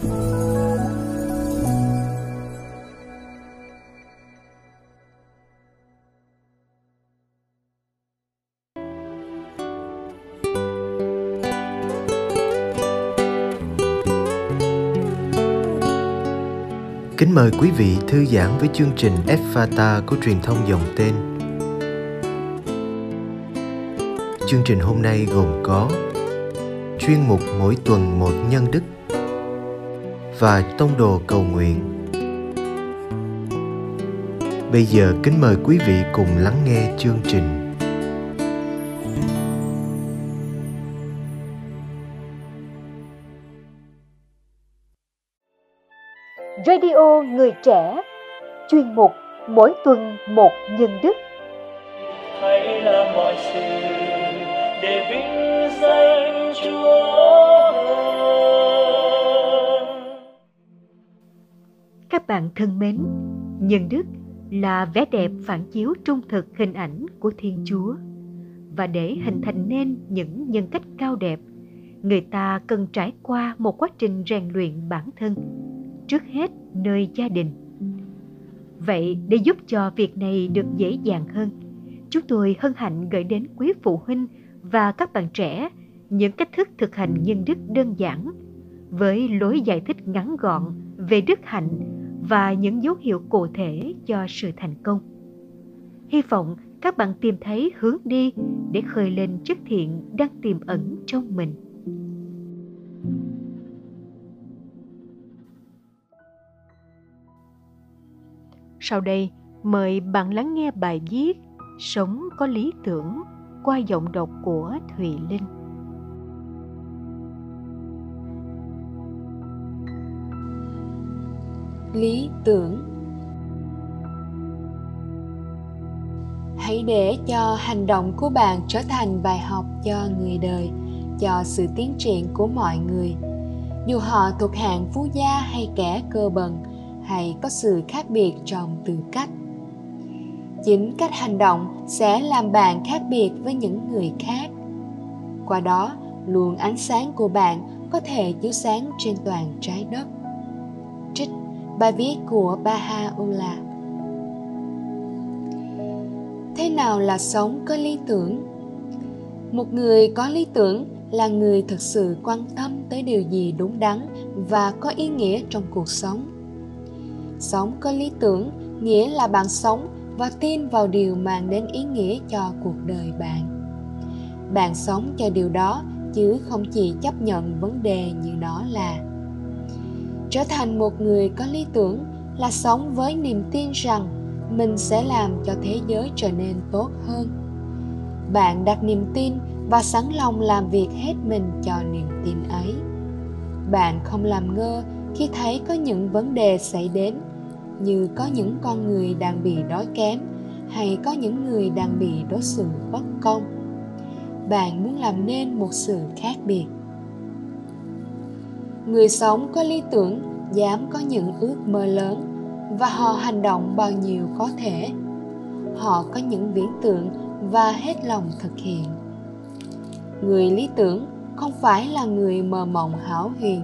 Kính mời quý vị thư giãn với chương trình Fata của truyền thông dòng tên. Chương trình hôm nay gồm có chuyên mục mỗi tuần một nhân đức và tông đồ cầu nguyện. Bây giờ kính mời quý vị cùng lắng nghe chương trình. Radio Người Trẻ Chuyên mục Mỗi tuần một nhân đức Hãy làm mọi sự để vinh danh Chúa bạn thân mến, nhân đức là vẻ đẹp phản chiếu trung thực hình ảnh của Thiên Chúa. Và để hình thành nên những nhân cách cao đẹp, người ta cần trải qua một quá trình rèn luyện bản thân trước hết nơi gia đình vậy để giúp cho việc này được dễ dàng hơn chúng tôi hân hạnh gửi đến quý phụ huynh và các bạn trẻ những cách thức thực hành nhân đức đơn giản với lối giải thích ngắn gọn về đức hạnh và những dấu hiệu cụ thể cho sự thành công hy vọng các bạn tìm thấy hướng đi để khơi lên chất thiện đang tiềm ẩn trong mình Sau đây, mời bạn lắng nghe bài viết Sống có lý tưởng qua giọng đọc của Thùy Linh. Lý tưởng. Hãy để cho hành động của bạn trở thành bài học cho người đời, cho sự tiến triển của mọi người. Dù họ thuộc hạng phú gia hay kẻ cơ bần, hay có sự khác biệt trong tư cách. Chính cách hành động sẽ làm bạn khác biệt với những người khác. Qua đó luồng ánh sáng của bạn có thể chiếu sáng trên toàn trái đất bài viết của Baha'u'llah thế nào là sống có lý tưởng? Một người có lý tưởng là người thực sự quan tâm tới điều gì đúng đắn và có ý nghĩa trong cuộc sống. Sống có lý tưởng nghĩa là bạn sống và tin vào điều mang đến ý nghĩa cho cuộc đời bạn. Bạn sống cho điều đó chứ không chỉ chấp nhận vấn đề như nó là trở thành một người có lý tưởng là sống với niềm tin rằng mình sẽ làm cho thế giới trở nên tốt hơn. Bạn đặt niềm tin và sẵn lòng làm việc hết mình cho niềm tin ấy. Bạn không làm ngơ khi thấy có những vấn đề xảy đến, như có những con người đang bị đói kém hay có những người đang bị đối xử bất công. Bạn muốn làm nên một sự khác biệt người sống có lý tưởng, dám có những ước mơ lớn. Và họ hành động bao nhiêu có thể. Họ có những viễn tượng và hết lòng thực hiện. Người lý tưởng không phải là người mơ mộng hão huyền.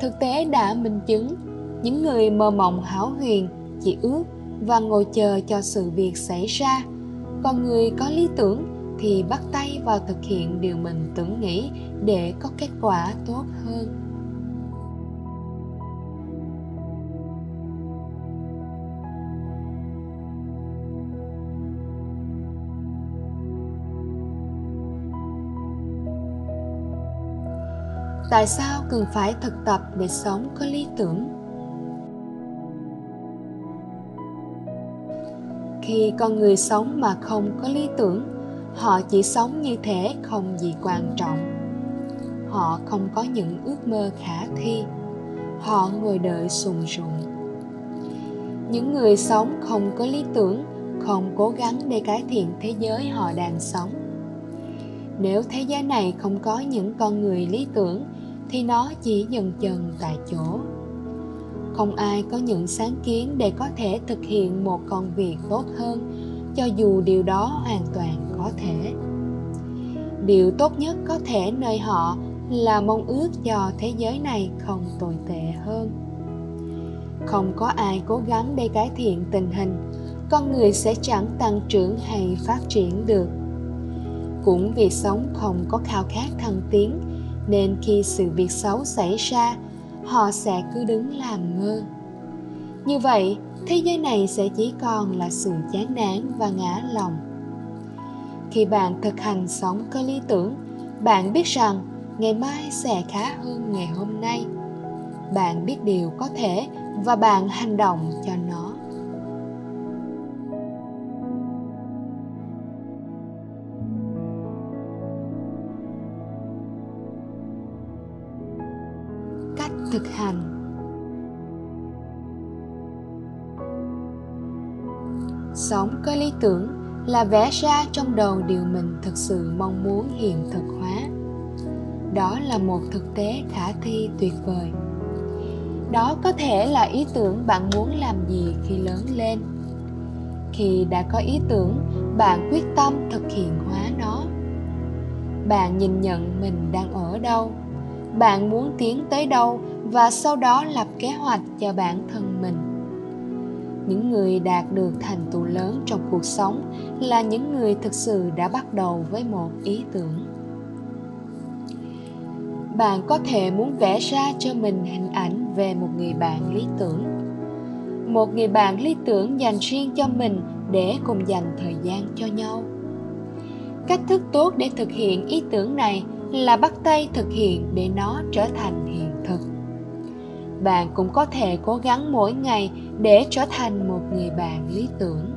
Thực tế đã minh chứng, những người mơ mộng hão huyền chỉ ước và ngồi chờ cho sự việc xảy ra. Còn người có lý tưởng thì bắt tay vào thực hiện điều mình tưởng nghĩ để có kết quả tốt hơn. Tại sao cần phải thực tập để sống có lý tưởng? Khi con người sống mà không có lý tưởng, họ chỉ sống như thế không gì quan trọng. Họ không có những ước mơ khả thi. Họ ngồi đợi sùng sùng. Những người sống không có lý tưởng, không cố gắng để cải thiện thế giới họ đang sống. Nếu thế giới này không có những con người lý tưởng thì nó chỉ dần dần tại chỗ. Không ai có những sáng kiến để có thể thực hiện một công việc tốt hơn, cho dù điều đó hoàn toàn có thể. Điều tốt nhất có thể nơi họ là mong ước cho thế giới này không tồi tệ hơn. Không có ai cố gắng để cải thiện tình hình, con người sẽ chẳng tăng trưởng hay phát triển được. Cũng vì sống không có khao khát thăng tiến nên khi sự việc xấu xảy ra, họ sẽ cứ đứng làm ngơ. Như vậy, thế giới này sẽ chỉ còn là sự chán nản và ngã lòng. Khi bạn thực hành sống có lý tưởng, bạn biết rằng ngày mai sẽ khá hơn ngày hôm nay. Bạn biết điều có thể và bạn hành động cho nó. Thực hành. Sống có lý tưởng là vẽ ra trong đầu điều mình thực sự mong muốn hiện thực hóa. Đó là một thực tế khả thi tuyệt vời. Đó có thể là ý tưởng bạn muốn làm gì khi lớn lên. Khi đã có ý tưởng, bạn quyết tâm thực hiện hóa nó. Bạn nhìn nhận mình đang ở đâu. Bạn muốn tiến tới đâu và sau đó lập kế hoạch cho bản thân mình. Những người đạt được thành tựu lớn trong cuộc sống là những người thực sự đã bắt đầu với một ý tưởng. Bạn có thể muốn vẽ ra cho mình hình ảnh về một người bạn lý tưởng. Một người bạn lý tưởng dành riêng cho mình để cùng dành thời gian cho nhau. Cách thức tốt để thực hiện ý tưởng này là bắt tay thực hiện để nó trở thành hiện thực bạn cũng có thể cố gắng mỗi ngày để trở thành một người bạn lý tưởng.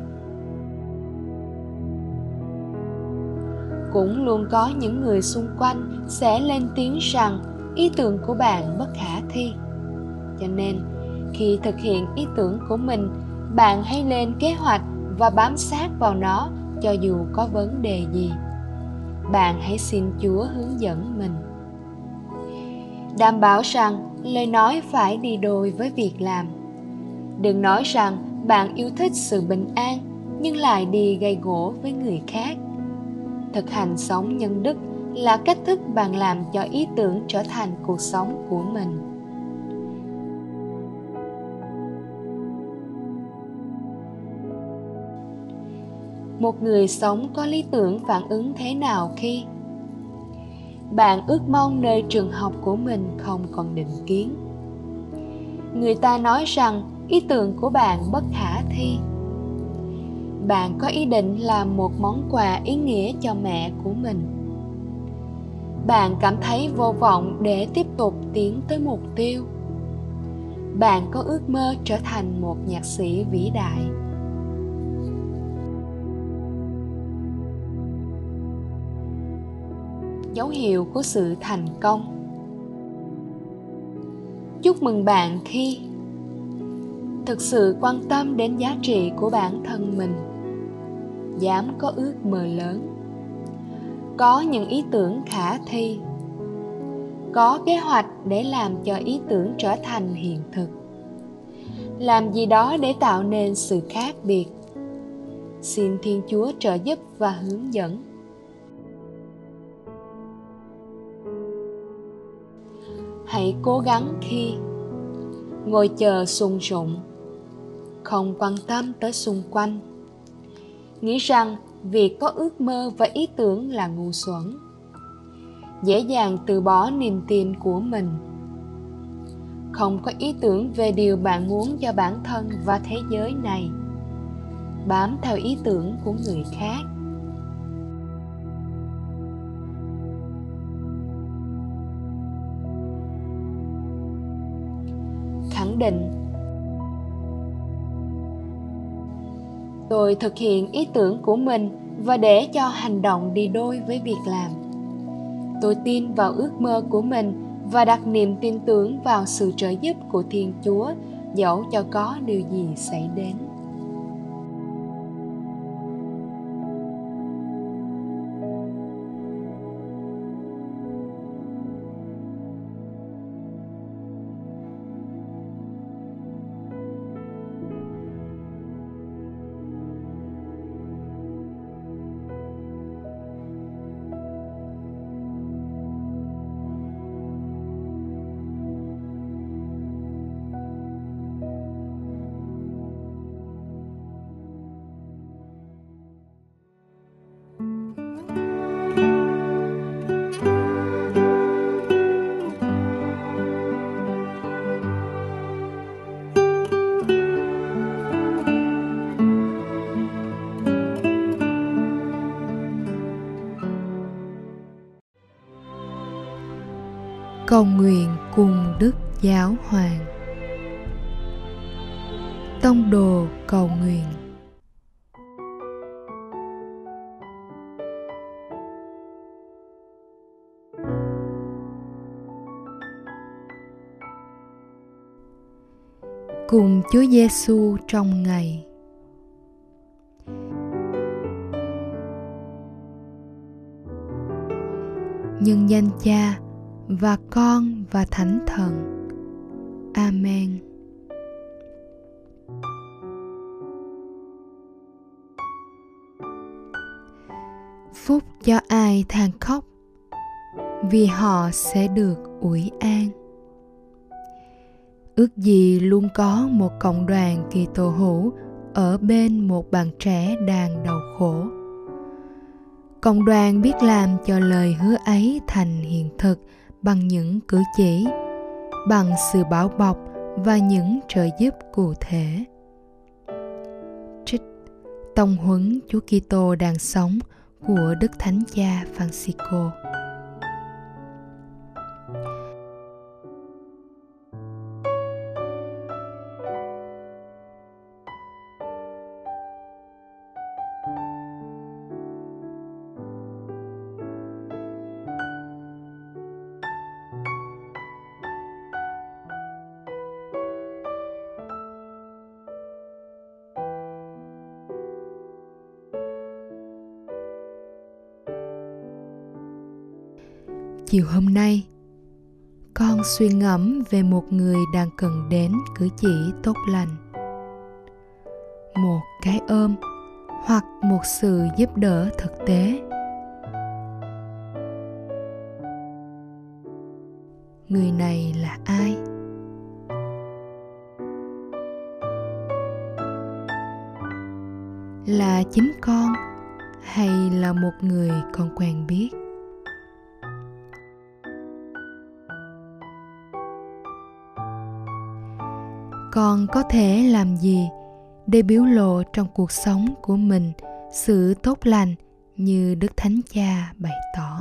Cũng luôn có những người xung quanh sẽ lên tiếng rằng ý tưởng của bạn bất khả thi. Cho nên, khi thực hiện ý tưởng của mình, bạn hãy lên kế hoạch và bám sát vào nó cho dù có vấn đề gì. Bạn hãy xin chúa hướng dẫn mình. Đảm bảo rằng lời nói phải đi đôi với việc làm. Đừng nói rằng bạn yêu thích sự bình an, nhưng lại đi gây gỗ với người khác. Thực hành sống nhân đức là cách thức bạn làm cho ý tưởng trở thành cuộc sống của mình. Một người sống có lý tưởng phản ứng thế nào khi bạn ước mong nơi trường học của mình không còn định kiến. Người ta nói rằng ý tưởng của bạn bất khả thi. Bạn có ý định làm một món quà ý nghĩa cho mẹ của mình. Bạn cảm thấy vô vọng để tiếp tục tiến tới mục tiêu. Bạn có ước mơ trở thành một nhạc sĩ vĩ đại. Dấu hiệu của sự thành công. Chúc mừng bạn khi thực sự quan tâm đến giá trị của bản thân mình, dám có ước mơ lớn. Có những ý tưởng khả thi, có kế hoạch để làm cho ý tưởng trở thành hiện thực. Làm gì đó để tạo nên sự khác biệt. Xin thiên chúa trợ giúp và hướng dẫn. Hãy cố gắng khi ngồi chờ sùng sụng, không quan tâm tới xung quanh. Nghĩ rằng việc có ước mơ và ý tưởng là ngu xuẩn. Dễ dàng từ bỏ niềm tin của mình. Không có ý tưởng về điều bạn muốn cho bản thân và thế giới này. Bám theo ý tưởng của người khác. Định. Tôi thực hiện ý tưởng của mình và để cho hành động đi đôi với việc làm. Tôi tin vào ước mơ của mình và đặt niềm tin tưởng vào sự trợ giúp của thiên chúa, dẫu cho có điều gì xảy đến. Cầu nguyện cùng Đức Giáo Hoàng. Tông đồ cầu nguyện cùng Chúa Giêsu trong ngày. Nhân danh Cha và Con và Thánh Thần. Amen. Phúc cho ai than khóc, vì họ sẽ được ủi an ước gì luôn có một cộng đoàn kỳ tổ hữu ở bên một bạn trẻ đang đau khổ cộng đoàn biết làm cho lời hứa ấy thành hiện thực bằng những cử chỉ bằng sự bảo bọc và những trợ giúp cụ thể trích, tông huấn Chúa Kitô đang sống của Đức Thánh Cha Francisco. Chiều hôm nay, con suy ngẫm về một người đang cần đến cử chỉ tốt lành. Một cái ôm hoặc một sự giúp đỡ thực tế. Người này là ai? Là chính con hay là một người con quen biết? Con có thể làm gì để biểu lộ trong cuộc sống của mình sự tốt lành như đức thánh cha bày tỏ?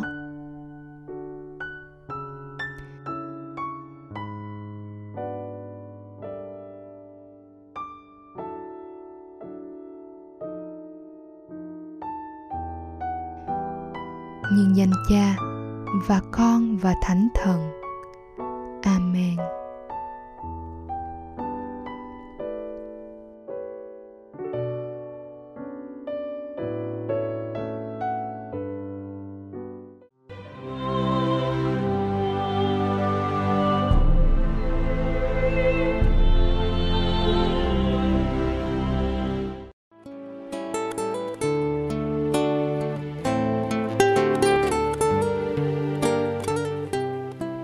Nhưng danh cha và con và thánh thần.